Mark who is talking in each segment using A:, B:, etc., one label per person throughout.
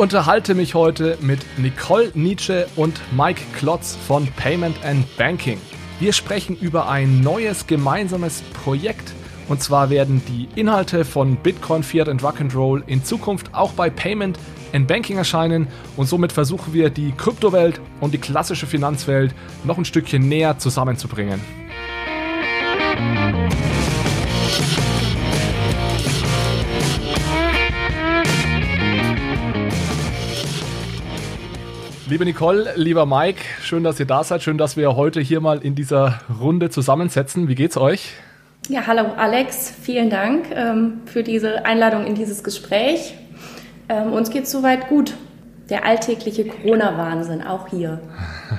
A: Unterhalte mich heute mit Nicole Nietzsche und Mike Klotz von Payment and Banking. Wir sprechen über ein neues gemeinsames Projekt. Und zwar werden die Inhalte von Bitcoin, Fiat und Rock'n'Roll in Zukunft auch bei Payment and Banking erscheinen. Und somit versuchen wir die Kryptowelt und die klassische Finanzwelt noch ein Stückchen näher zusammenzubringen. Liebe Nicole, lieber Mike, schön, dass ihr da seid. Schön, dass wir heute hier mal in dieser Runde zusammensetzen. Wie geht's euch?
B: Ja, hallo Alex, vielen Dank ähm, für diese Einladung in dieses Gespräch. Ähm, uns geht's soweit gut. Der alltägliche Corona-Wahnsinn, auch hier.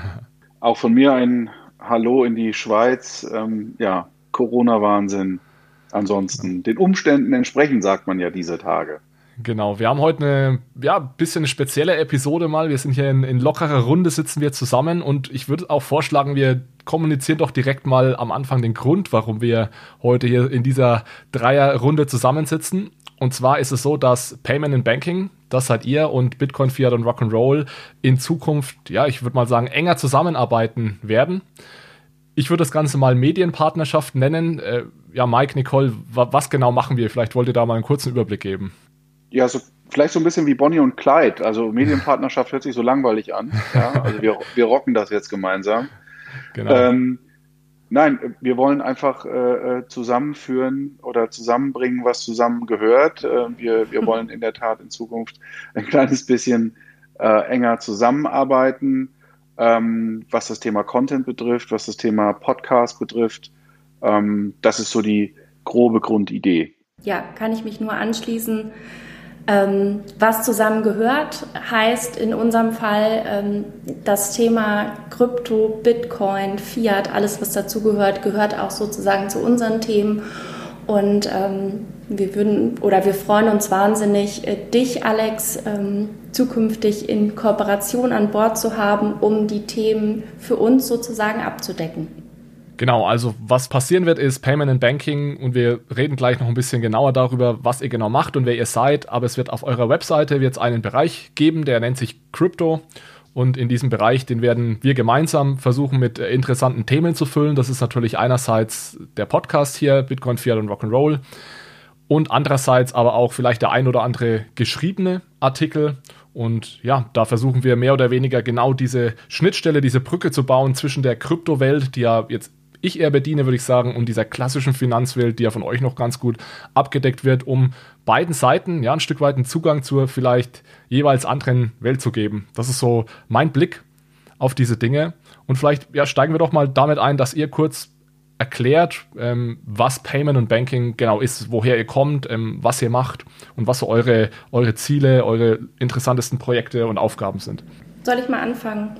C: Auch von mir ein Hallo in die Schweiz. Ähm, ja, Corona-Wahnsinn. Ansonsten den Umständen entsprechend, sagt man ja diese Tage.
A: Genau, wir haben heute eine ja, bisschen eine spezielle Episode mal. Wir sind hier in, in lockerer Runde, sitzen wir zusammen und ich würde auch vorschlagen, wir kommunizieren doch direkt mal am Anfang den Grund, warum wir heute hier in dieser Dreierrunde zusammensitzen. Und zwar ist es so, dass Payment and Banking, das seid ihr und Bitcoin, Fiat und Rock'n'Roll in Zukunft, ja, ich würde mal sagen, enger zusammenarbeiten werden. Ich würde das Ganze mal Medienpartnerschaft nennen. Äh, ja, Mike, Nicole, was genau machen wir? Vielleicht wollt ihr da mal einen kurzen Überblick geben
C: ja, so vielleicht so ein bisschen wie Bonnie und Clyde. Also Medienpartnerschaft hört sich so langweilig an. Ja, also wir, wir rocken das jetzt gemeinsam. Genau. Ähm, nein, wir wollen einfach äh, äh zusammenführen oder zusammenbringen, was zusammengehört. Äh, wir, wir wollen in der Tat in Zukunft ein kleines bisschen äh, enger zusammenarbeiten, ähm, was das Thema Content betrifft, was das Thema Podcast betrifft. Ähm, das ist so die grobe Grundidee.
B: Ja, kann ich mich nur anschließen. Ähm, was zusammengehört, heißt in unserem Fall ähm, das Thema Krypto, Bitcoin, Fiat, alles was dazugehört, gehört auch sozusagen zu unseren Themen. Und ähm, wir würden oder wir freuen uns wahnsinnig, äh, dich, Alex, ähm, zukünftig in Kooperation an Bord zu haben, um die Themen für uns sozusagen abzudecken.
A: Genau, also was passieren wird, ist Payment and Banking und wir reden gleich noch ein bisschen genauer darüber, was ihr genau macht und wer ihr seid. Aber es wird auf eurer Webseite wird einen Bereich geben, der nennt sich Crypto. Und in diesem Bereich, den werden wir gemeinsam versuchen mit äh, interessanten Themen zu füllen. Das ist natürlich einerseits der Podcast hier, Bitcoin, Fiat und Rock'n'Roll. Und andererseits aber auch vielleicht der ein oder andere geschriebene Artikel. Und ja, da versuchen wir mehr oder weniger genau diese Schnittstelle, diese Brücke zu bauen zwischen der Kryptowelt, die ja jetzt ich eher bediene, würde ich sagen, und dieser klassischen Finanzwelt, die ja von euch noch ganz gut abgedeckt wird, um beiden Seiten ja ein Stück weit einen Zugang zur vielleicht jeweils anderen Welt zu geben. Das ist so mein Blick auf diese Dinge. Und vielleicht ja, steigen wir doch mal damit ein, dass ihr kurz erklärt, ähm, was Payment und Banking genau ist, woher ihr kommt, ähm, was ihr macht und was so eure, eure Ziele, eure interessantesten Projekte und Aufgaben sind.
B: Soll ich mal anfangen?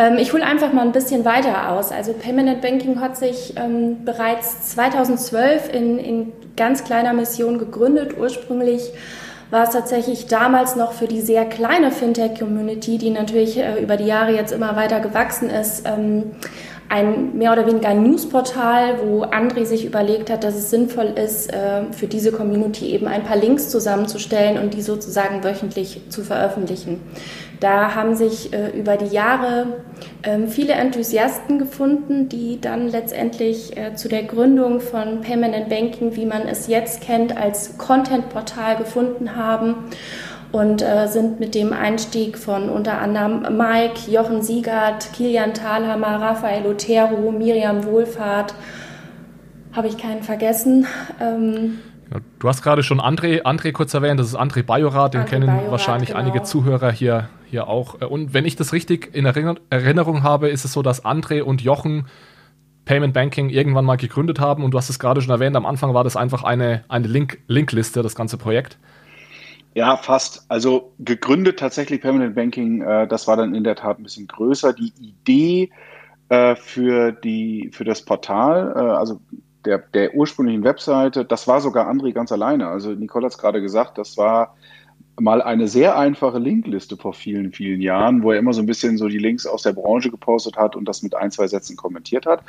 B: Ähm, ich hole einfach mal ein bisschen weiter aus. Also Permanent Banking hat sich ähm, bereits 2012 in, in ganz kleiner Mission gegründet. Ursprünglich war es tatsächlich damals noch für die sehr kleine Fintech-Community, die natürlich äh, über die Jahre jetzt immer weiter gewachsen ist, ähm, ein mehr oder weniger ein Newsportal, wo André sich überlegt hat, dass es sinnvoll ist, äh, für diese Community eben ein paar Links zusammenzustellen und die sozusagen wöchentlich zu veröffentlichen. Da haben sich äh, über die Jahre ähm, viele Enthusiasten gefunden, die dann letztendlich äh, zu der Gründung von Payment and Banking, wie man es jetzt kennt, als Content-Portal gefunden haben und äh, sind mit dem Einstieg von unter anderem Mike, Jochen Siegert, Kilian Thalhammer, Raphael Otero, Miriam Wohlfahrt, habe ich keinen vergessen. Ähm,
A: Du hast gerade schon André, André kurz erwähnt, das ist André Bajorat, den André kennen Bajorat, wahrscheinlich genau. einige Zuhörer hier, hier auch. Und wenn ich das richtig in Erinnerung habe, ist es so, dass André und Jochen Payment Banking irgendwann mal gegründet haben und du hast es gerade schon erwähnt, am Anfang war das einfach eine, eine Link, Linkliste, das ganze Projekt.
C: Ja, fast. Also gegründet tatsächlich Permanent Banking, äh, das war dann in der Tat ein bisschen größer. Die Idee äh, für, die, für das Portal, äh, also der, der ursprünglichen Webseite, das war sogar André ganz alleine. Also Nicole hat es gerade gesagt, das war mal eine sehr einfache Linkliste vor vielen, vielen Jahren, wo er immer so ein bisschen so die Links aus der Branche gepostet hat und das mit ein, zwei Sätzen kommentiert hat.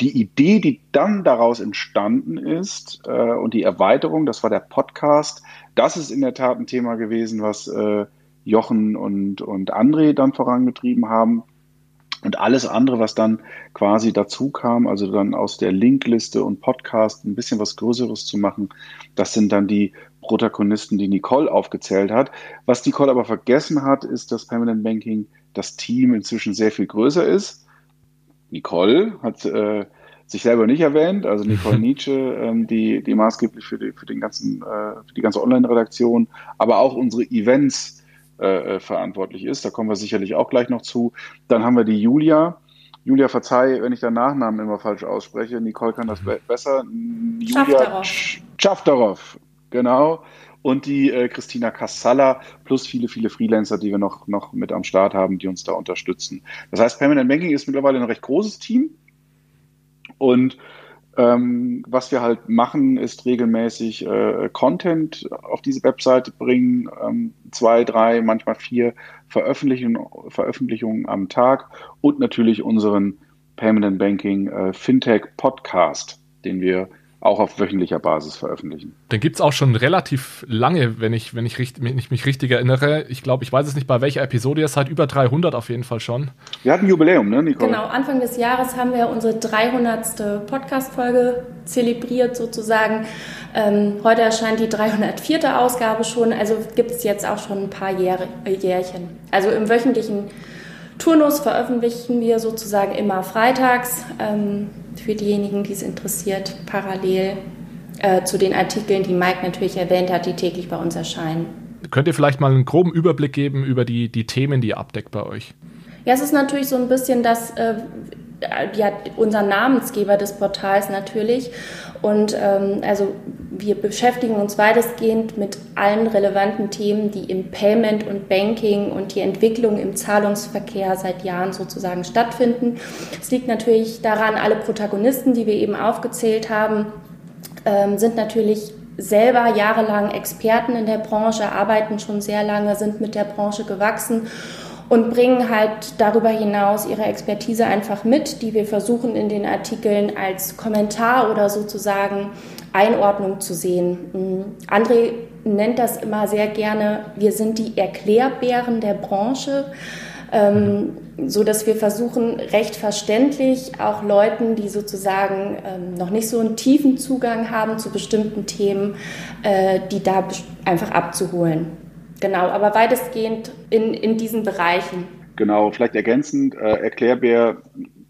C: Die Idee, die dann daraus entstanden ist äh, und die Erweiterung, das war der Podcast, das ist in der Tat ein Thema gewesen, was äh, Jochen und, und André dann vorangetrieben haben. Und alles andere, was dann quasi dazu kam, also dann aus der Linkliste und Podcast ein bisschen was Größeres zu machen, das sind dann die Protagonisten, die Nicole aufgezählt hat. Was Nicole aber vergessen hat, ist, dass Permanent Banking das Team inzwischen sehr viel größer ist. Nicole hat äh, sich selber nicht erwähnt, also Nicole Nietzsche, ähm, die, die maßgeblich für die, für den ganzen, äh, für die ganze Online-Redaktion, aber auch unsere Events äh, äh, verantwortlich ist. Da kommen wir sicherlich auch gleich noch zu. Dann haben wir die Julia. Julia, verzeih, wenn ich deinen Nachnamen immer falsch ausspreche. Nicole kann das be besser. Julia Schaftarov, genau. Und die äh, Christina Kassala plus viele, viele Freelancer, die wir noch, noch mit am Start haben, die uns da unterstützen. Das heißt, Permanent Banking ist mittlerweile ein recht großes Team. Und ähm, was wir halt machen, ist regelmäßig äh, Content auf diese Webseite bringen, ähm, zwei, drei, manchmal vier Veröffentlichungen, Veröffentlichungen am Tag und natürlich unseren Permanent Banking äh, Fintech Podcast, den wir auch auf wöchentlicher Basis veröffentlichen.
A: Den gibt es auch schon relativ lange, wenn ich, wenn ich, richt, wenn ich mich richtig erinnere. Ich glaube, ich weiß es nicht, bei welcher Episode jetzt, seit über 300 auf jeden Fall schon.
C: Wir hatten ein Jubiläum, ne,
B: Nicole? Genau, Anfang des Jahres haben wir unsere 300. Podcast-Folge zelebriert sozusagen. Ähm, heute erscheint die 304. Ausgabe schon, also gibt es jetzt auch schon ein paar Jähr Jährchen. Also im wöchentlichen Turnus veröffentlichen wir sozusagen immer freitags. Ähm, für diejenigen, die es interessiert, parallel äh, zu den Artikeln, die Mike natürlich erwähnt hat, die täglich bei uns erscheinen.
A: Könnt ihr vielleicht mal einen groben Überblick geben über die, die Themen, die ihr abdeckt bei euch?
B: Ja, es ist natürlich so ein bisschen das, äh, ja, unser Namensgeber des Portals natürlich. Und ähm, also wir beschäftigen uns weitestgehend mit allen relevanten Themen, die im Payment und Banking und die Entwicklung im Zahlungsverkehr seit Jahren sozusagen stattfinden. Es liegt natürlich daran, alle Protagonisten, die wir eben aufgezählt haben, ähm, sind natürlich selber jahrelang Experten in der Branche, arbeiten schon sehr lange, sind mit der Branche gewachsen und bringen halt darüber hinaus ihre Expertise einfach mit, die wir versuchen in den Artikeln als Kommentar oder sozusagen Einordnung zu sehen. Mhm. André nennt das immer sehr gerne, wir sind die Erklärbären der Branche. Ähm, so dass wir versuchen, recht verständlich auch Leuten, die sozusagen ähm, noch nicht so einen tiefen Zugang haben zu bestimmten Themen, äh, die da einfach abzuholen. Genau, aber weitestgehend in, in diesen Bereichen.
C: Genau, vielleicht ergänzend, äh, Erklärbär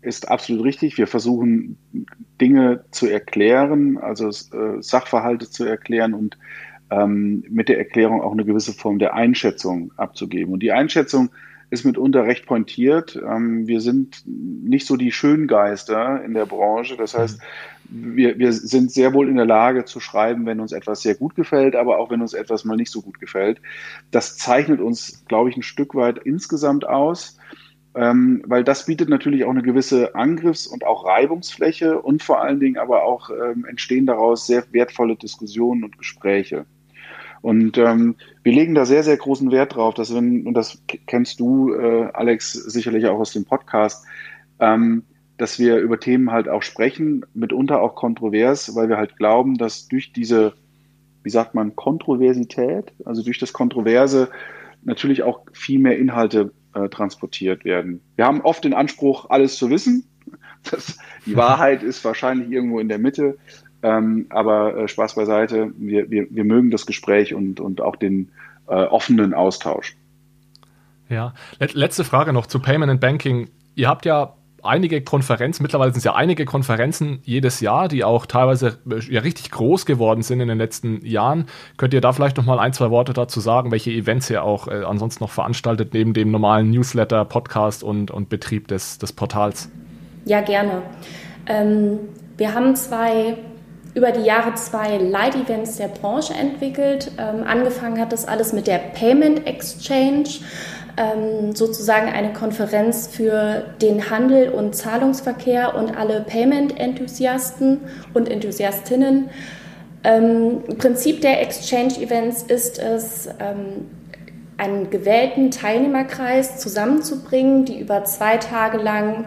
C: ist absolut richtig. Wir versuchen Dinge zu erklären, also äh, Sachverhalte zu erklären und ähm, mit der Erklärung auch eine gewisse Form der Einschätzung abzugeben. Und die Einschätzung ist mitunter recht pointiert. Ähm, wir sind nicht so die Schöngeister in der Branche. Das heißt, wir, wir sind sehr wohl in der Lage zu schreiben, wenn uns etwas sehr gut gefällt, aber auch wenn uns etwas mal nicht so gut gefällt. Das zeichnet uns, glaube ich, ein Stück weit insgesamt aus. Ähm, weil das bietet natürlich auch eine gewisse Angriffs- und auch Reibungsfläche und vor allen Dingen aber auch ähm, entstehen daraus sehr wertvolle Diskussionen und Gespräche. Und ähm, wir legen da sehr, sehr großen Wert drauf, dass wenn, und das kennst du, äh, Alex, sicherlich auch aus dem Podcast, ähm, dass wir über Themen halt auch sprechen, mitunter auch kontrovers, weil wir halt glauben, dass durch diese, wie sagt man, Kontroversität, also durch das Kontroverse natürlich auch viel mehr Inhalte äh, transportiert werden. Wir haben oft den Anspruch, alles zu wissen. Das, die Wahrheit ist wahrscheinlich irgendwo in der Mitte, ähm, aber äh, Spaß beiseite, wir, wir, wir mögen das Gespräch und, und auch den äh, offenen Austausch.
A: Ja, letzte Frage noch zu Payment and Banking. Ihr habt ja einige Konferenzen, mittlerweile sind es ja einige Konferenzen jedes Jahr, die auch teilweise äh, ja richtig groß geworden sind in den letzten Jahren. Könnt ihr da vielleicht noch mal ein, zwei Worte dazu sagen, welche Events ihr auch äh, ansonsten noch veranstaltet, neben dem normalen Newsletter, Podcast und, und Betrieb des, des Portals?
B: Ja, gerne. Ähm, wir haben zwei über die Jahre zwei Light-Events der Branche entwickelt. Ähm, angefangen hat das alles mit der Payment Exchange, ähm, sozusagen eine Konferenz für den Handel und Zahlungsverkehr und alle Payment-Enthusiasten und Enthusiastinnen. Ähm, Prinzip der Exchange-Events ist es, ähm, einen gewählten Teilnehmerkreis zusammenzubringen, die über zwei Tage lang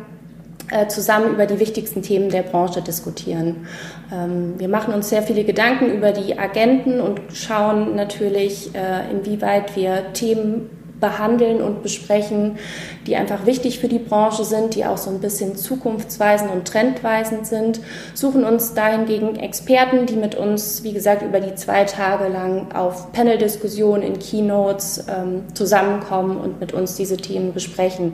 B: zusammen über die wichtigsten Themen der Branche diskutieren. Ähm, wir machen uns sehr viele Gedanken über die Agenten und schauen natürlich, äh, inwieweit wir Themen behandeln und besprechen, die einfach wichtig für die Branche sind, die auch so ein bisschen zukunftsweisend und trendweisend sind, suchen uns dahingegen Experten, die mit uns, wie gesagt, über die zwei Tage lang auf Panel-Diskussionen in Keynotes ähm, zusammenkommen und mit uns diese Themen besprechen.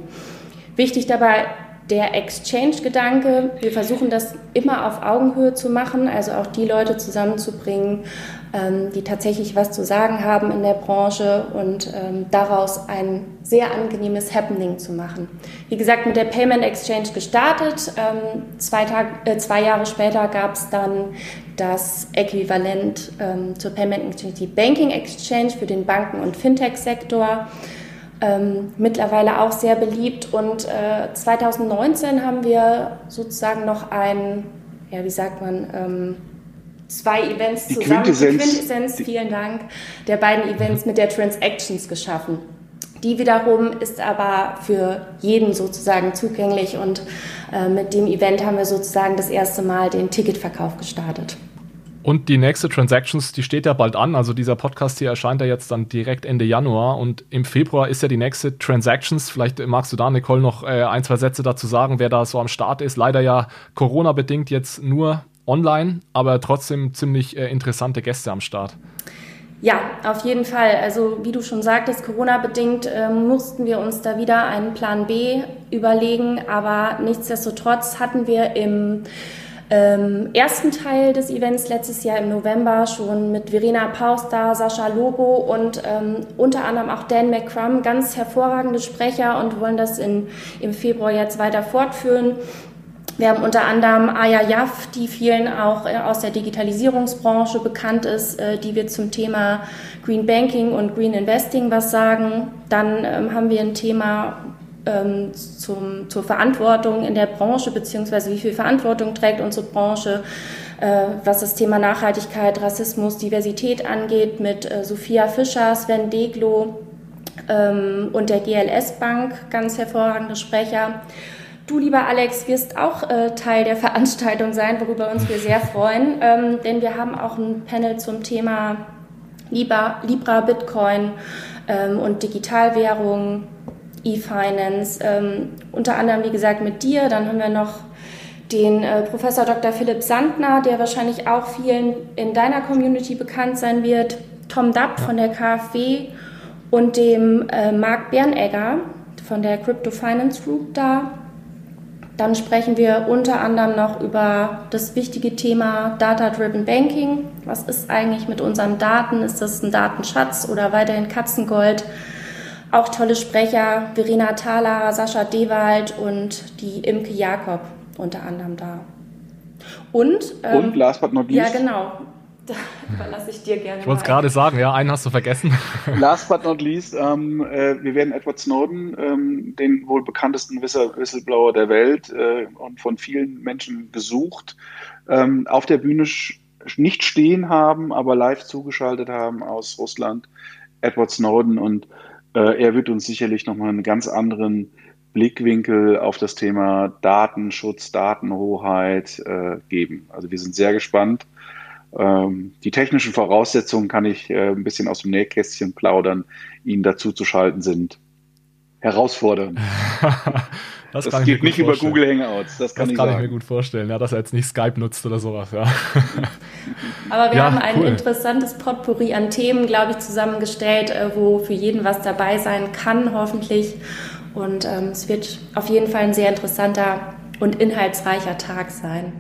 B: Wichtig dabei der Exchange-Gedanke, wir versuchen das immer auf Augenhöhe zu machen, also auch die Leute zusammenzubringen, ähm, die tatsächlich was zu sagen haben in der Branche und ähm, daraus ein sehr angenehmes Happening zu machen. Wie gesagt, mit der Payment Exchange gestartet. Ähm, zwei, Tag, äh, zwei Jahre später gab es dann das Äquivalent zur Payment Exchange, die Banking Exchange für den Banken- und Fintech-Sektor. Ähm, mittlerweile auch sehr beliebt. Und äh, 2019 haben wir sozusagen noch ein, ja, wie sagt man, ähm, zwei Events
C: die
B: zusammen,
C: Quintessenz,
B: die Quintessenz, vielen Dank, der beiden Events mit der Transactions geschaffen. Die wiederum ist aber für jeden sozusagen zugänglich und äh, mit dem Event haben wir sozusagen das erste Mal den Ticketverkauf gestartet.
A: Und die nächste Transactions, die steht ja bald an. Also dieser Podcast hier erscheint ja jetzt dann direkt Ende Januar und im Februar ist ja die nächste Transactions. Vielleicht magst du da, Nicole, noch äh, ein, zwei Sätze dazu sagen, wer da so am Start ist. Leider ja Corona-bedingt jetzt nur online, aber trotzdem ziemlich äh, interessante Gäste am Start.
B: Ja, auf jeden Fall. Also wie du schon sagtest, Corona-bedingt äh, mussten wir uns da wieder einen Plan B überlegen, aber nichtsdestotrotz hatten wir im ähm, ersten Teil des Events letztes Jahr im November schon mit Verena Pauster, Sascha Lobo und ähm, unter anderem auch Dan McCrum, ganz hervorragende Sprecher und wollen das in, im Februar jetzt weiter fortführen. Wir haben unter anderem Aya Jaff, die vielen auch äh, aus der Digitalisierungsbranche bekannt ist, äh, die wir zum Thema Green Banking und Green Investing was sagen. Dann ähm, haben wir ein Thema ähm, zum, zur Verantwortung in der Branche, beziehungsweise wie viel Verantwortung trägt unsere Branche, äh, was das Thema Nachhaltigkeit, Rassismus, Diversität angeht, mit Sophia Fischer, Sven Deglo ähm, und der GLS Bank, ganz hervorragende Sprecher. Du, lieber Alex, wirst auch äh, Teil der Veranstaltung sein, worüber uns wir sehr freuen, ähm, denn wir haben auch ein Panel zum Thema Libra, Libra Bitcoin ähm, und Digitalwährung, E-Finance, ähm, unter anderem, wie gesagt, mit dir. Dann haben wir noch den äh, Professor Dr. Philipp Sandner, der wahrscheinlich auch vielen in deiner Community bekannt sein wird, Tom Dapp von der KfW und dem äh, Marc Bernegger von der Crypto Finance Group da. Dann sprechen wir unter anderem noch über das wichtige Thema Data-Driven Banking. Was ist eigentlich mit unseren Daten? Ist das ein Datenschatz oder weiterhin Katzengold? Auch tolle Sprecher, Verena Thaler, Sascha Dewald und die Imke Jakob unter anderem da.
C: Und, ähm, und last but not least.
B: Ja, genau. Da überlasse ich dir gerne.
A: Ich wollte es gerade sagen, ja, einen hast du vergessen.
C: Last but not least, ähm, äh, wir werden Edward Snowden, ähm, den wohl bekanntesten Whistleblower der Welt äh, und von vielen Menschen gesucht, ähm, auf der Bühne nicht stehen haben, aber live zugeschaltet haben aus Russland, Edward Snowden. Und äh, er wird uns sicherlich nochmal einen ganz anderen Blickwinkel auf das Thema Datenschutz, Datenhoheit äh, geben. Also wir sind sehr gespannt. Ähm, die technischen Voraussetzungen kann ich äh, ein bisschen aus dem Nähkästchen plaudern, Ihnen dazu zu schalten sind. Herausfordernd.
A: das,
C: das geht nicht über Google Hangouts.
A: Das kann, das ich, kann ich, mir gut vorstellen, ja, dass er jetzt nicht Skype nutzt oder sowas. Ja.
B: Aber wir ja, haben ein cool. interessantes Potpourri an Themen, glaube ich, zusammengestellt, äh, wo für jeden was dabei sein kann, hoffentlich. Und ähm, es wird auf jeden Fall ein sehr interessanter und inhaltsreicher Tag sein.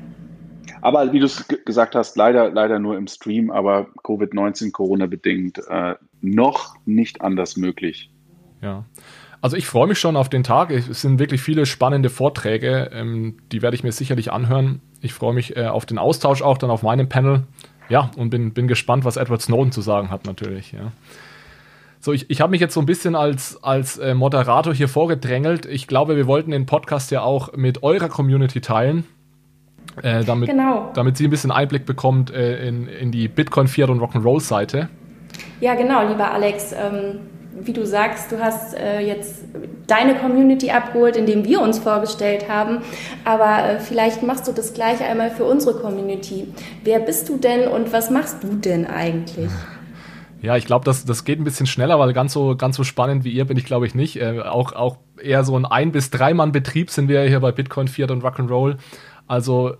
C: Aber wie du es gesagt hast, leider, leider nur im Stream, aber Covid-19, Corona-bedingt äh, noch nicht anders möglich.
A: Ja. Also ich freue mich schon auf den Tag. Es sind wirklich viele spannende Vorträge, ähm, die werde ich mir sicherlich anhören. Ich freue mich äh, auf den Austausch auch dann auf meinem Panel. Ja, und bin, bin gespannt, was Edward Snowden zu sagen hat natürlich. Ja. So, ich, ich habe mich jetzt so ein bisschen als, als äh, Moderator hier vorgedrängelt. Ich glaube, wir wollten den Podcast ja auch mit eurer Community teilen. Äh, damit, genau. damit sie ein bisschen Einblick bekommt äh, in, in die Bitcoin, Fiat und Rock'n'Roll-Seite.
B: Ja, genau, lieber Alex. Ähm, wie du sagst, du hast äh, jetzt deine Community abgeholt, indem wir uns vorgestellt haben. Aber äh, vielleicht machst du das gleich einmal für unsere Community. Wer bist du denn und was machst du denn eigentlich?
A: Ja, ich glaube, das, das geht ein bisschen schneller, weil ganz so, ganz so spannend wie ihr bin ich, glaube ich, nicht. Äh, auch, auch eher so ein Ein- bis Drei-Mann-Betrieb sind wir hier bei Bitcoin, Fiat und Rock'n'Roll. Also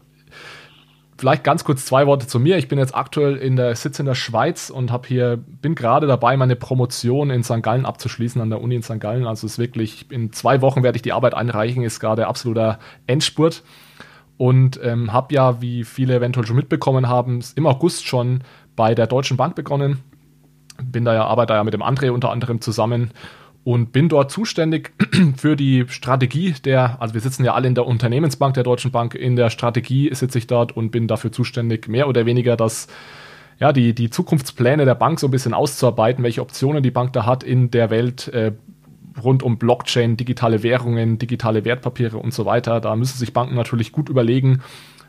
A: vielleicht ganz kurz zwei Worte zu mir. Ich bin jetzt aktuell in der Sitz in der Schweiz und habe hier bin gerade dabei, meine Promotion in St. Gallen abzuschließen an der Uni in St. Gallen. Also es ist wirklich in zwei Wochen werde ich die Arbeit einreichen. Ist gerade absoluter Endspurt und ähm, habe ja, wie viele eventuell schon mitbekommen haben, im August schon bei der Deutschen Bank begonnen bin da ja, arbeite ja mit dem André unter anderem zusammen und bin dort zuständig für die Strategie der, also wir sitzen ja alle in der Unternehmensbank der Deutschen Bank, in der Strategie sitze ich dort und bin dafür zuständig, mehr oder weniger das, ja, die, die Zukunftspläne der Bank so ein bisschen auszuarbeiten, welche Optionen die Bank da hat in der Welt äh, rund um Blockchain, digitale Währungen, digitale Wertpapiere und so weiter. Da müssen sich Banken natürlich gut überlegen,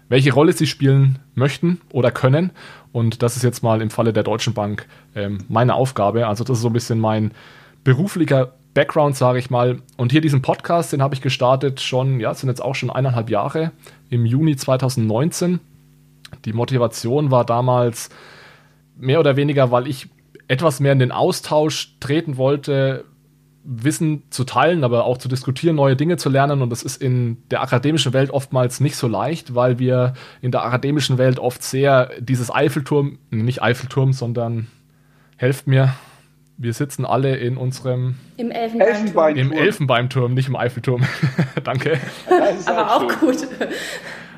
A: welche Rolle sie spielen möchten oder können. Und das ist jetzt mal im Falle der Deutschen Bank ähm, meine Aufgabe. Also das ist so ein bisschen mein beruflicher Background, sage ich mal. Und hier diesen Podcast, den habe ich gestartet schon, ja, sind jetzt auch schon eineinhalb Jahre, im Juni 2019. Die Motivation war damals mehr oder weniger, weil ich etwas mehr in den Austausch treten wollte Wissen zu teilen, aber auch zu diskutieren, neue Dinge zu lernen. Und das ist in der akademischen Welt oftmals nicht so leicht, weil wir in der akademischen Welt oft sehr dieses Eiffelturm, nicht Eiffelturm, sondern helft mir, wir sitzen alle in unserem
B: im Elfenbeinturm.
A: Im Elfenbeinturm, nicht im Eiffelturm. Danke.
B: Aber auch gut.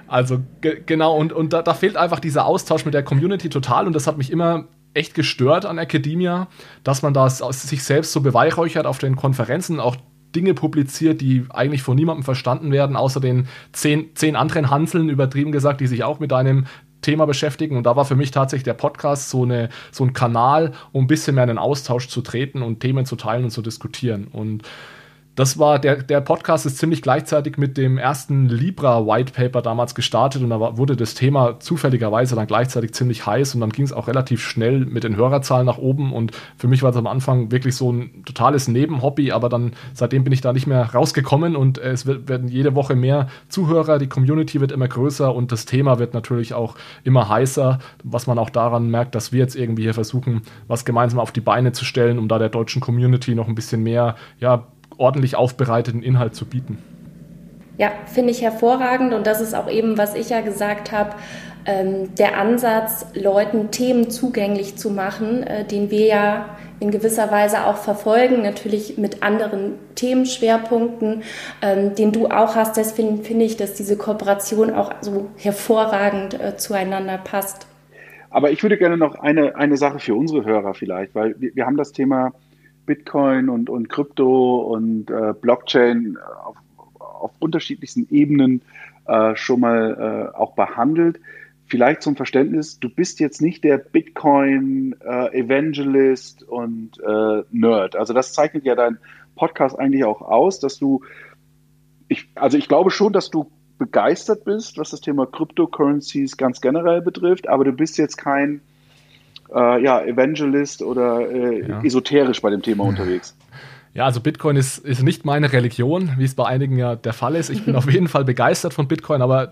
A: Also genau, und, und da, da fehlt einfach dieser Austausch mit der Community total und das hat mich immer echt gestört an Academia, dass man das sich selbst so beweihräuchert auf den Konferenzen, auch Dinge publiziert, die eigentlich von niemandem verstanden werden, außer den zehn, zehn anderen Hanseln, übertrieben gesagt, die sich auch mit einem Thema beschäftigen. Und da war für mich tatsächlich der Podcast so, eine, so ein Kanal, um ein bisschen mehr in den Austausch zu treten und Themen zu teilen und zu diskutieren. Und das war, der, der Podcast ist ziemlich gleichzeitig mit dem ersten Libra White Paper damals gestartet und da war, wurde das Thema zufälligerweise dann gleichzeitig ziemlich heiß und dann ging es auch relativ schnell mit den Hörerzahlen nach oben und für mich war es am Anfang wirklich so ein totales Nebenhobby, aber dann seitdem bin ich da nicht mehr rausgekommen und es wird, werden jede Woche mehr Zuhörer, die Community wird immer größer und das Thema wird natürlich auch immer heißer, was man auch daran merkt, dass wir jetzt irgendwie hier versuchen, was gemeinsam auf die Beine zu stellen, um da der deutschen Community noch ein bisschen mehr, ja, ordentlich aufbereiteten Inhalt zu bieten.
B: Ja, finde ich hervorragend und das ist auch eben, was ich ja gesagt habe, ähm, der Ansatz, Leuten Themen zugänglich zu machen, äh, den wir ja in gewisser Weise auch verfolgen, natürlich mit anderen Themenschwerpunkten, ähm, den du auch hast. Deswegen finde ich, dass diese Kooperation auch so hervorragend äh, zueinander passt.
C: Aber ich würde gerne noch eine, eine Sache für unsere Hörer vielleicht, weil wir, wir haben das Thema Bitcoin und, und Krypto und äh, Blockchain auf, auf unterschiedlichsten Ebenen äh, schon mal äh, auch behandelt. Vielleicht zum Verständnis, du bist jetzt nicht der Bitcoin-Evangelist äh, und äh, Nerd. Also das zeichnet ja dein Podcast eigentlich auch aus, dass du, ich, also ich glaube schon, dass du begeistert bist, was das Thema Cryptocurrencies ganz generell betrifft, aber du bist jetzt kein äh, ja, Evangelist oder äh, ja. esoterisch bei dem Thema unterwegs.
A: Ja, also Bitcoin ist, ist nicht meine Religion, wie es bei einigen ja der Fall ist. Ich bin auf jeden Fall begeistert von Bitcoin, aber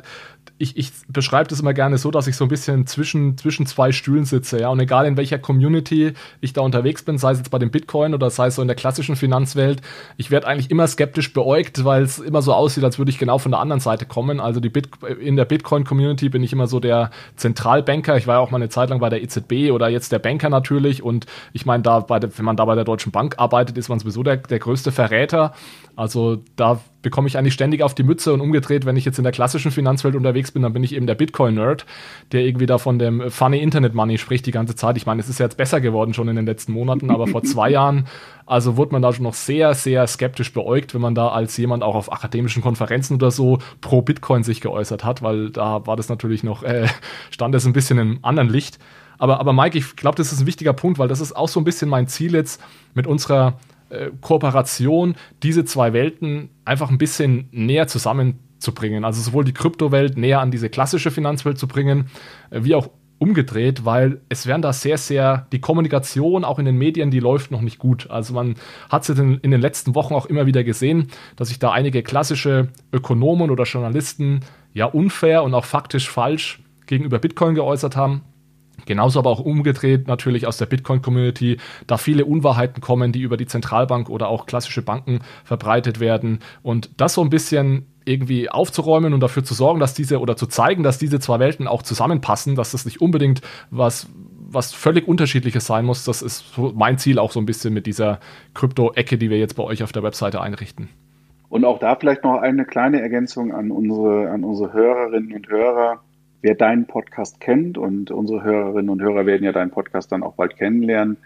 A: ich, ich beschreibe das immer gerne so, dass ich so ein bisschen zwischen, zwischen zwei Stühlen sitze. Ja? Und egal in welcher Community ich da unterwegs bin, sei es jetzt bei dem Bitcoin oder sei es so in der klassischen Finanzwelt, ich werde eigentlich immer skeptisch beäugt, weil es immer so aussieht, als würde ich genau von der anderen Seite kommen. Also die Bit in der Bitcoin-Community bin ich immer so der Zentralbanker. Ich war ja auch mal eine Zeit lang bei der EZB oder jetzt der Banker natürlich. Und ich meine, da der, wenn man da bei der Deutschen Bank arbeitet, ist man sowieso der, der größte Verräter. Also da bekomme ich eigentlich ständig auf die Mütze und umgedreht, wenn ich jetzt in der klassischen Finanzwelt unterwegs bin, dann bin ich eben der Bitcoin-Nerd, der irgendwie da von dem funny Internet Money spricht die ganze Zeit. Ich meine, es ist ja jetzt besser geworden schon in den letzten Monaten, aber vor zwei Jahren, also wurde man da schon noch sehr, sehr skeptisch beäugt, wenn man da als jemand auch auf akademischen Konferenzen oder so pro Bitcoin sich geäußert hat, weil da war das natürlich noch, äh, stand es ein bisschen im anderen Licht. Aber, aber Mike, ich glaube, das ist ein wichtiger Punkt, weil das ist auch so ein bisschen mein Ziel jetzt mit unserer äh, Kooperation, diese zwei Welten einfach ein bisschen näher zusammen zu bringen. Also sowohl die Kryptowelt näher an diese klassische Finanzwelt zu bringen, äh, wie auch umgedreht, weil es werden da sehr, sehr, die Kommunikation auch in den Medien, die läuft noch nicht gut. Also man hat es in den letzten Wochen auch immer wieder gesehen, dass sich da einige klassische Ökonomen oder Journalisten ja unfair und auch faktisch falsch gegenüber Bitcoin geäußert haben. Genauso aber auch umgedreht natürlich aus der Bitcoin-Community, da viele Unwahrheiten kommen, die über die Zentralbank oder auch klassische Banken verbreitet werden. Und das so ein bisschen irgendwie aufzuräumen und dafür zu sorgen, dass diese oder zu zeigen, dass diese zwei Welten auch zusammenpassen, dass das nicht unbedingt was, was völlig unterschiedliches sein muss. Das ist so mein Ziel auch so ein bisschen mit dieser Krypto-Ecke, die wir jetzt bei euch auf der Webseite einrichten.
C: Und auch da vielleicht noch eine kleine Ergänzung an unsere, an unsere Hörerinnen und Hörer wer deinen Podcast kennt und unsere Hörerinnen und Hörer werden ja deinen Podcast dann auch bald kennenlernen,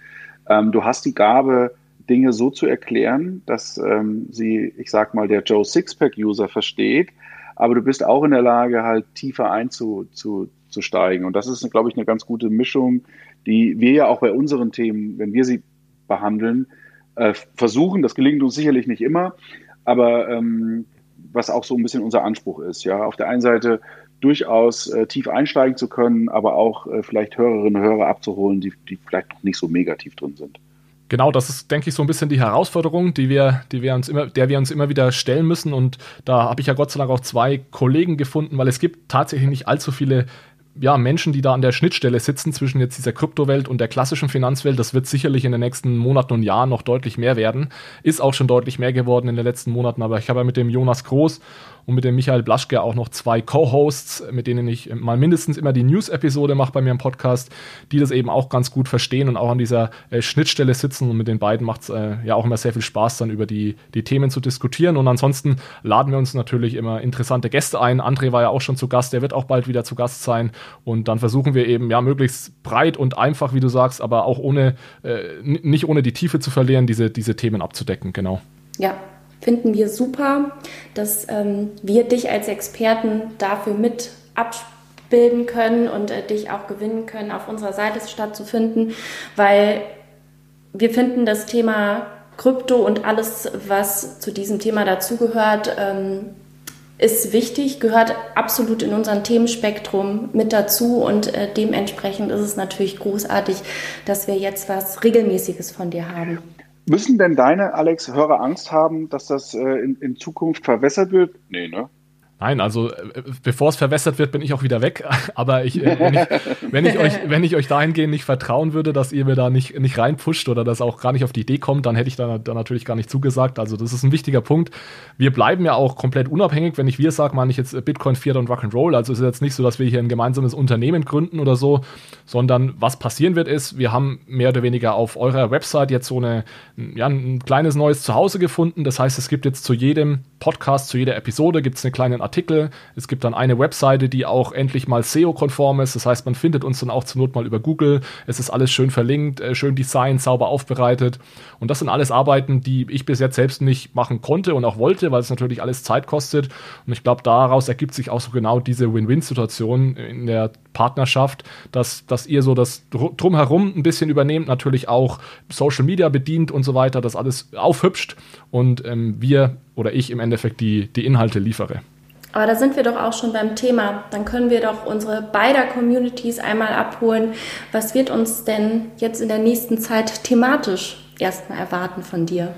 C: ähm, du hast die Gabe, Dinge so zu erklären, dass ähm, sie, ich sag mal, der Joe Sixpack-User versteht, aber du bist auch in der Lage, halt tiefer einzusteigen. Und das ist, glaube ich, eine ganz gute Mischung, die wir ja auch bei unseren Themen, wenn wir sie behandeln, äh, versuchen. Das gelingt uns sicherlich nicht immer, aber ähm, was auch so ein bisschen unser Anspruch ist. Ja, auf der einen Seite durchaus äh, tief einsteigen zu können, aber auch äh, vielleicht Hörerinnen und Hörer abzuholen, die, die vielleicht noch nicht so negativ drin sind.
A: Genau, das ist, denke ich, so ein bisschen die Herausforderung, die wir, die wir uns immer, der wir uns immer wieder stellen müssen. Und da habe ich ja Gott sei Dank auch zwei Kollegen gefunden, weil es gibt tatsächlich nicht allzu viele ja, Menschen, die da an der Schnittstelle sitzen zwischen jetzt dieser Kryptowelt und der klassischen Finanzwelt, das wird sicherlich in den nächsten Monaten und Jahren noch deutlich mehr werden. Ist auch schon deutlich mehr geworden in den letzten Monaten, aber ich habe ja mit dem Jonas Groß und mit dem Michael Blaschke auch noch zwei Co-Hosts, mit denen ich mal mindestens immer die News-Episode mache bei mir im Podcast, die das eben auch ganz gut verstehen und auch an dieser äh, Schnittstelle sitzen. Und mit den beiden macht es äh, ja auch immer sehr viel Spaß, dann über die, die Themen zu diskutieren. Und ansonsten laden wir uns natürlich immer interessante Gäste ein. André war ja auch schon zu Gast, der wird auch bald wieder zu Gast sein. Und dann versuchen wir eben ja möglichst breit und einfach, wie du sagst, aber auch ohne, äh, nicht ohne die Tiefe zu verlieren, diese, diese Themen abzudecken. Genau.
B: Ja, finden wir super, dass ähm, wir dich als Experten dafür mit abbilden können und äh, dich auch gewinnen können, auf unserer Seite stattzufinden, weil wir finden das Thema Krypto und alles, was zu diesem Thema dazugehört, ähm, ist wichtig, gehört absolut in unserem Themenspektrum mit dazu und äh, dementsprechend ist es natürlich großartig, dass wir jetzt was Regelmäßiges von dir haben.
C: Müssen denn deine, Alex, Hörer Angst haben, dass das äh, in, in Zukunft verwässert wird?
A: Nee, ne? Nein, also äh, bevor es verwässert wird, bin ich auch wieder weg. Aber ich, äh, wenn, ich, wenn, ich euch, wenn ich euch dahingehend nicht vertrauen würde, dass ihr mir da nicht, nicht reinpusht oder das auch gar nicht auf die Idee kommt, dann hätte ich da, da natürlich gar nicht zugesagt. Also das ist ein wichtiger Punkt. Wir bleiben ja auch komplett unabhängig. Wenn ich wir sage, meine ich jetzt Bitcoin, Fiat und Rock'n'Roll. Also es ist jetzt nicht so, dass wir hier ein gemeinsames Unternehmen gründen oder so, sondern was passieren wird ist, wir haben mehr oder weniger auf eurer Website jetzt so eine, ja, ein kleines neues Zuhause gefunden. Das heißt, es gibt jetzt zu jedem Podcast, zu jeder Episode gibt es einen kleinen Artikel. Es gibt dann eine Webseite, die auch endlich mal SEO-konform ist. Das heißt, man findet uns dann auch zur Not mal über Google. Es ist alles schön verlinkt, äh, schön designt, sauber aufbereitet. Und das sind alles Arbeiten, die ich bis jetzt selbst nicht machen konnte und auch wollte, weil es natürlich alles Zeit kostet. Und ich glaube, daraus ergibt sich auch so genau diese Win-Win-Situation in der Partnerschaft, dass, dass ihr so das drumherum ein bisschen übernehmt, natürlich auch Social Media bedient und so weiter, das alles aufhübscht und ähm, wir oder ich im Endeffekt die, die Inhalte liefere.
B: Aber da sind wir doch auch schon beim Thema. Dann können wir doch unsere beider Communities einmal abholen. Was wird uns denn jetzt in der nächsten Zeit thematisch erstmal erwarten von dir?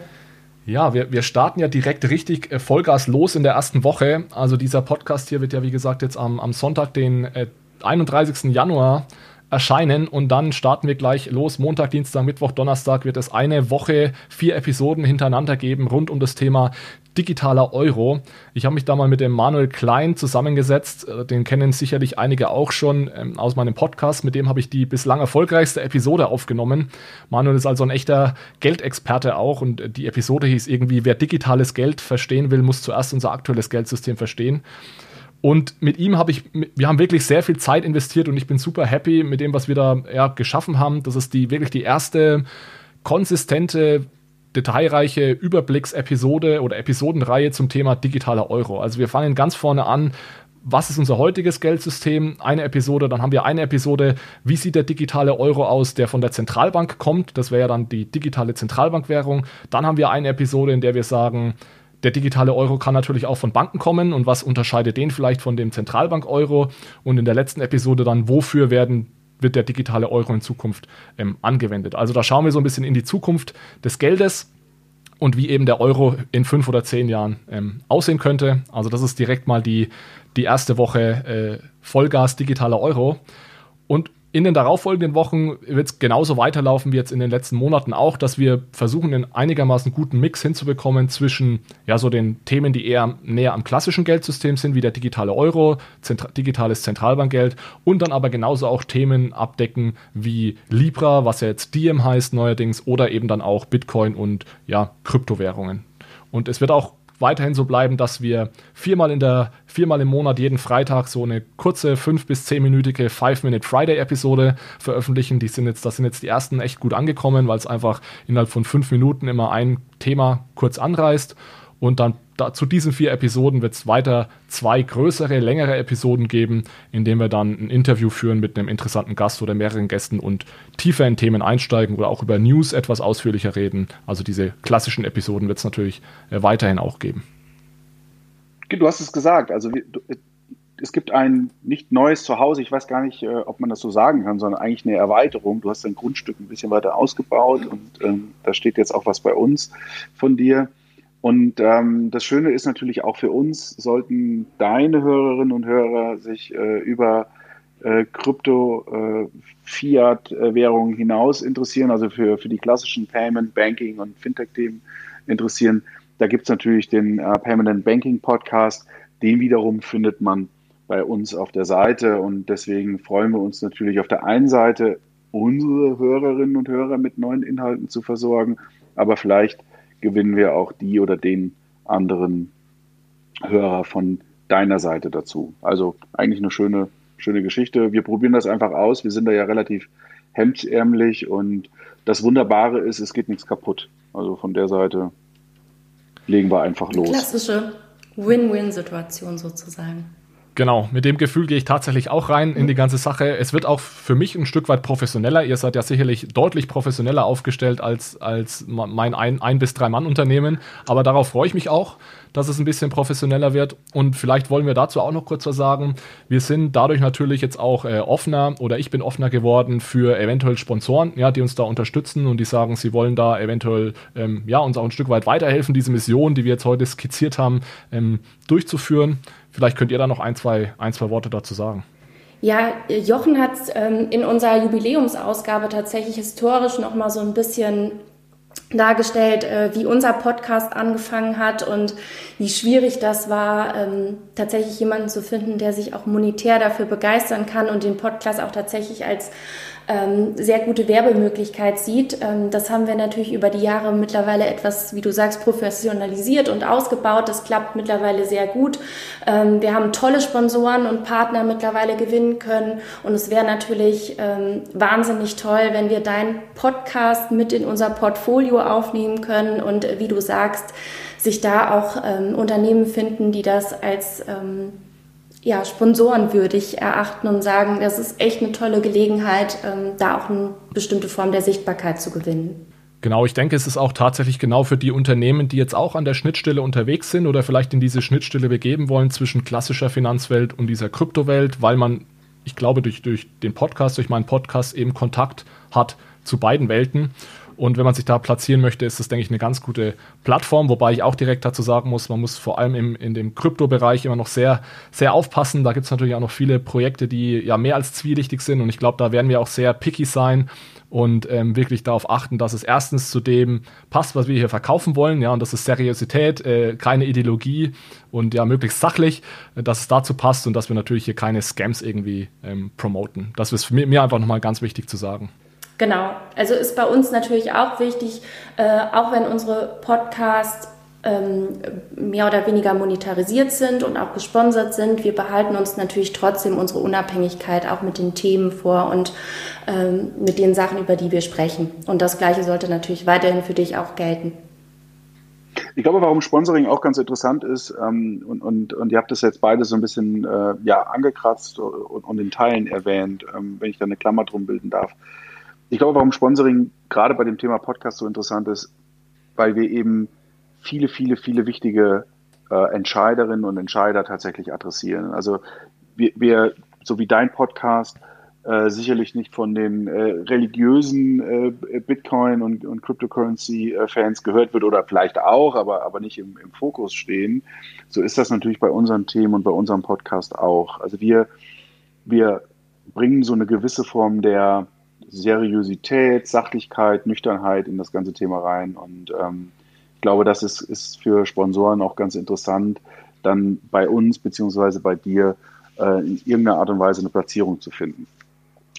A: Ja, wir, wir starten ja direkt richtig äh, Vollgas los in der ersten Woche. Also dieser Podcast hier wird ja, wie gesagt, jetzt am, am Sonntag, den äh, 31. Januar erscheinen und dann starten wir gleich los. Montag, Dienstag, Mittwoch, Donnerstag wird es eine Woche, vier Episoden hintereinander geben rund um das Thema digitaler Euro. Ich habe mich da mal mit dem Manuel Klein zusammengesetzt. Äh, den kennen sicherlich einige auch schon ähm, aus meinem Podcast. Mit dem habe ich die bislang erfolgreichste Episode aufgenommen. Manuel ist also ein echter Geldexperte auch und die Episode hieß irgendwie, wer digitales Geld verstehen will, muss zuerst unser aktuelles Geldsystem verstehen. Und mit ihm habe ich, wir haben wirklich sehr viel Zeit investiert und ich bin super happy mit dem, was wir da ja, geschaffen haben. Das ist die wirklich die erste konsistente, detailreiche Überblicksepisode oder Episodenreihe zum Thema digitaler Euro. Also wir fangen ganz vorne an. Was ist unser heutiges Geldsystem? Eine Episode, dann haben wir eine Episode, wie sieht der digitale Euro aus, der von der Zentralbank kommt? Das wäre ja dann die digitale Zentralbankwährung. Dann haben wir eine Episode, in der wir sagen, der digitale Euro kann natürlich auch von Banken kommen und was unterscheidet den vielleicht von dem Zentralbank-Euro? Und in der letzten Episode dann, wofür werden wird der digitale Euro in Zukunft ähm, angewendet. Also da schauen wir so ein bisschen in die Zukunft des Geldes und wie eben der Euro in fünf oder zehn Jahren ähm, aussehen könnte. Also das ist direkt mal die, die erste Woche äh, Vollgas digitaler Euro. Und in den darauffolgenden Wochen wird es genauso weiterlaufen wie jetzt in den letzten Monaten auch, dass wir versuchen, einen einigermaßen guten Mix hinzubekommen zwischen ja so den Themen, die eher näher am klassischen Geldsystem sind, wie der digitale Euro, Zentra digitales Zentralbankgeld und dann aber genauso auch Themen abdecken wie Libra, was ja jetzt Diem heißt neuerdings, oder eben dann auch Bitcoin und ja Kryptowährungen. Und es wird auch weiterhin so bleiben, dass wir viermal in der, viermal im Monat jeden Freitag so eine kurze fünf bis zehnminütige Five-Minute Friday-Episode veröffentlichen. Die sind jetzt, das sind jetzt die ersten echt gut angekommen, weil es einfach innerhalb von fünf Minuten immer ein Thema kurz anreißt und dann da, zu diesen vier Episoden wird es weiter zwei größere, längere Episoden geben, in denen wir dann ein Interview führen mit einem interessanten Gast oder mehreren Gästen und tiefer in Themen einsteigen oder auch über News etwas ausführlicher reden. Also diese klassischen Episoden wird es natürlich äh, weiterhin auch geben.
C: Du hast es gesagt, also es gibt ein nicht neues Zuhause, ich weiß gar nicht, äh, ob man das so sagen kann, sondern eigentlich eine Erweiterung. Du hast dein Grundstück ein bisschen weiter ausgebaut und ähm, da steht jetzt auch was bei uns von dir. Und ähm, das Schöne ist natürlich auch für uns, sollten deine Hörerinnen und Hörer sich äh, über äh, Krypto, äh, Fiat-Währungen hinaus interessieren, also für, für die klassischen Payment, Banking und Fintech-Themen interessieren. Da gibt's natürlich den äh, Payment Banking Podcast. Den wiederum findet man bei uns auf der Seite und deswegen freuen wir uns natürlich auf der einen Seite, unsere Hörerinnen und Hörer mit neuen Inhalten zu versorgen, aber vielleicht gewinnen wir auch die oder den anderen Hörer von deiner Seite dazu. Also eigentlich eine schöne, schöne Geschichte. Wir probieren das einfach aus. Wir sind da ja relativ hemdsärmlich und das Wunderbare ist, es geht nichts kaputt. Also von der Seite legen wir einfach los.
B: Klassische Win-Win-Situation sozusagen.
A: Genau, mit dem Gefühl gehe ich tatsächlich auch rein in die ganze Sache. Es wird auch für mich ein Stück weit professioneller. Ihr seid ja sicherlich deutlich professioneller aufgestellt als, als mein ein, ein bis drei Mann Unternehmen. Aber darauf freue ich mich auch, dass es ein bisschen professioneller wird. Und vielleicht wollen wir dazu auch noch kurz was sagen. Wir sind dadurch natürlich jetzt auch äh, offener oder ich bin offener geworden für eventuell Sponsoren, ja, die uns da unterstützen und die sagen, sie wollen da eventuell ähm, ja, uns auch ein Stück weit weiterhelfen, diese Mission, die wir jetzt heute skizziert haben, ähm, durchzuführen. Vielleicht könnt ihr da noch ein, zwei, ein, zwei Worte dazu sagen.
B: Ja, Jochen hat ähm, in unserer Jubiläumsausgabe tatsächlich historisch noch mal so ein bisschen dargestellt, äh, wie unser Podcast angefangen hat und wie schwierig das war, ähm, tatsächlich jemanden zu finden, der sich auch monetär dafür begeistern kann und den Podcast auch tatsächlich als ähm, sehr gute Werbemöglichkeit sieht. Ähm, das haben wir natürlich über die Jahre mittlerweile etwas, wie du sagst, professionalisiert und ausgebaut. Das klappt mittlerweile sehr gut. Ähm, wir haben tolle Sponsoren und Partner mittlerweile gewinnen können und es wäre natürlich ähm, wahnsinnig toll, wenn wir deinen Podcast mit in unser Portfolio aufnehmen können und äh, wie du sagst, sich da auch ähm, Unternehmen finden, die das als ähm, ja, sponsorenwürdig erachten und sagen, das ist echt eine tolle Gelegenheit, ähm, da auch eine bestimmte Form der Sichtbarkeit zu gewinnen.
A: Genau, ich denke, es ist auch tatsächlich genau für die Unternehmen, die jetzt auch an der Schnittstelle unterwegs sind oder vielleicht in diese Schnittstelle begeben wollen zwischen klassischer Finanzwelt und dieser Kryptowelt, weil man, ich glaube, durch, durch den Podcast, durch meinen Podcast eben Kontakt hat zu beiden Welten. Und wenn man sich da platzieren möchte, ist das, denke ich, eine ganz gute Plattform, wobei ich auch direkt dazu sagen muss, man muss vor allem im, in dem Kryptobereich immer noch sehr, sehr aufpassen. Da gibt es natürlich auch noch viele Projekte, die ja mehr als zwielichtig sind. Und ich glaube, da werden wir auch sehr picky sein und ähm, wirklich darauf achten, dass es erstens zu dem passt, was wir hier verkaufen wollen, ja, und das ist Seriosität, äh, keine Ideologie und ja, möglichst sachlich, äh, dass es dazu passt und dass wir natürlich hier keine Scams irgendwie ähm, promoten. Das ist mich, mir einfach nochmal ganz wichtig zu sagen.
B: Genau, also ist bei uns natürlich auch wichtig, äh, auch wenn unsere Podcasts ähm, mehr oder weniger monetarisiert sind und auch gesponsert sind, wir behalten uns natürlich trotzdem unsere Unabhängigkeit auch mit den Themen vor und ähm, mit den Sachen, über die wir sprechen. Und das Gleiche sollte natürlich weiterhin für dich auch gelten.
C: Ich glaube, warum Sponsoring auch ganz interessant ist, ähm, und, und, und ihr habt das jetzt beide so ein bisschen äh, ja, angekratzt und, und in Teilen erwähnt, ähm, wenn ich da eine Klammer drum bilden darf ich glaube, warum Sponsoring gerade bei dem Thema Podcast so interessant ist, weil wir eben viele, viele, viele wichtige äh, Entscheiderinnen und Entscheider tatsächlich adressieren. Also wir, wir so wie dein Podcast, äh, sicherlich nicht von den äh, religiösen äh, Bitcoin- und, und Cryptocurrency-Fans gehört wird oder vielleicht auch, aber, aber nicht im, im Fokus stehen. So ist das natürlich bei unseren Themen und bei unserem Podcast auch. Also wir, wir bringen so eine gewisse Form der Seriosität, Sachlichkeit, Nüchternheit in das ganze Thema rein. Und ähm, ich glaube, das ist, ist für Sponsoren auch ganz interessant, dann bei uns beziehungsweise bei dir äh, in irgendeiner Art und Weise eine Platzierung zu finden.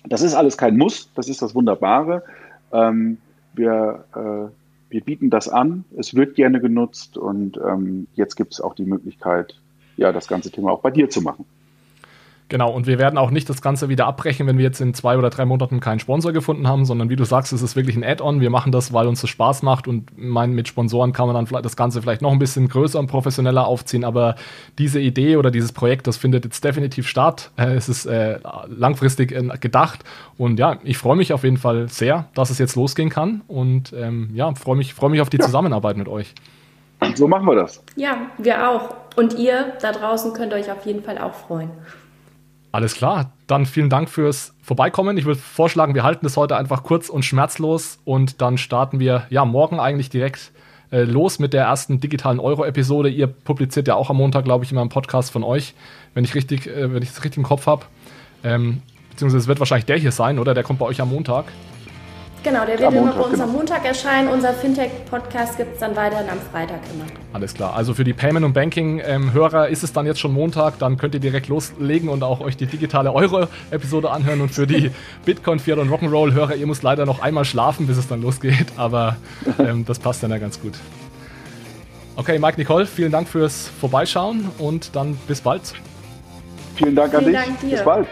C: Das ist alles kein Muss, das ist das Wunderbare. Ähm, wir, äh, wir bieten das an, es wird gerne genutzt und ähm, jetzt gibt es auch die Möglichkeit, ja, das ganze Thema auch bei dir zu machen.
A: Genau, und wir werden auch nicht das Ganze wieder abbrechen, wenn wir jetzt in zwei oder drei Monaten keinen Sponsor gefunden haben, sondern wie du sagst, es ist wirklich ein Add-on. Wir machen das, weil uns das Spaß macht und mein, mit Sponsoren kann man dann vielleicht das Ganze vielleicht noch ein bisschen größer und professioneller aufziehen. Aber diese Idee oder dieses Projekt, das findet jetzt definitiv statt. Äh, es ist äh, langfristig äh, gedacht und ja, ich freue mich auf jeden Fall sehr, dass es jetzt losgehen kann und ähm, ja, freue mich, freu mich auf die ja. Zusammenarbeit mit euch.
C: So machen wir das.
B: Ja, wir auch. Und ihr da draußen könnt euch auf jeden Fall auch freuen.
A: Alles klar, dann vielen Dank fürs Vorbeikommen. Ich würde vorschlagen, wir halten das heute einfach kurz und schmerzlos und dann starten wir ja morgen eigentlich direkt äh, los mit der ersten digitalen Euro-Episode. Ihr publiziert ja auch am Montag, glaube ich, immer einen Podcast von euch, wenn ich richtig, äh, wenn ich das richtig im Kopf habe. Ähm, beziehungsweise es wird wahrscheinlich der hier sein, oder? Der kommt bei euch am Montag.
B: Genau, der wird immer bei uns genau. am Montag erscheinen. Unser Fintech-Podcast gibt es dann weiterhin am Freitag immer.
A: Alles klar. Also für die Payment- und Banking-Hörer ist es dann jetzt schon Montag. Dann könnt ihr direkt loslegen und auch euch die digitale Euro-Episode anhören. Und für die Bitcoin, Fiat und Rock'n'Roll-Hörer, ihr müsst leider noch einmal schlafen, bis es dann losgeht. Aber ähm, das passt dann ja ganz gut. Okay, Mike Nicole, vielen Dank fürs Vorbeischauen und dann bis bald.
C: Vielen Dank an vielen dich. Dank dir. Bis bald.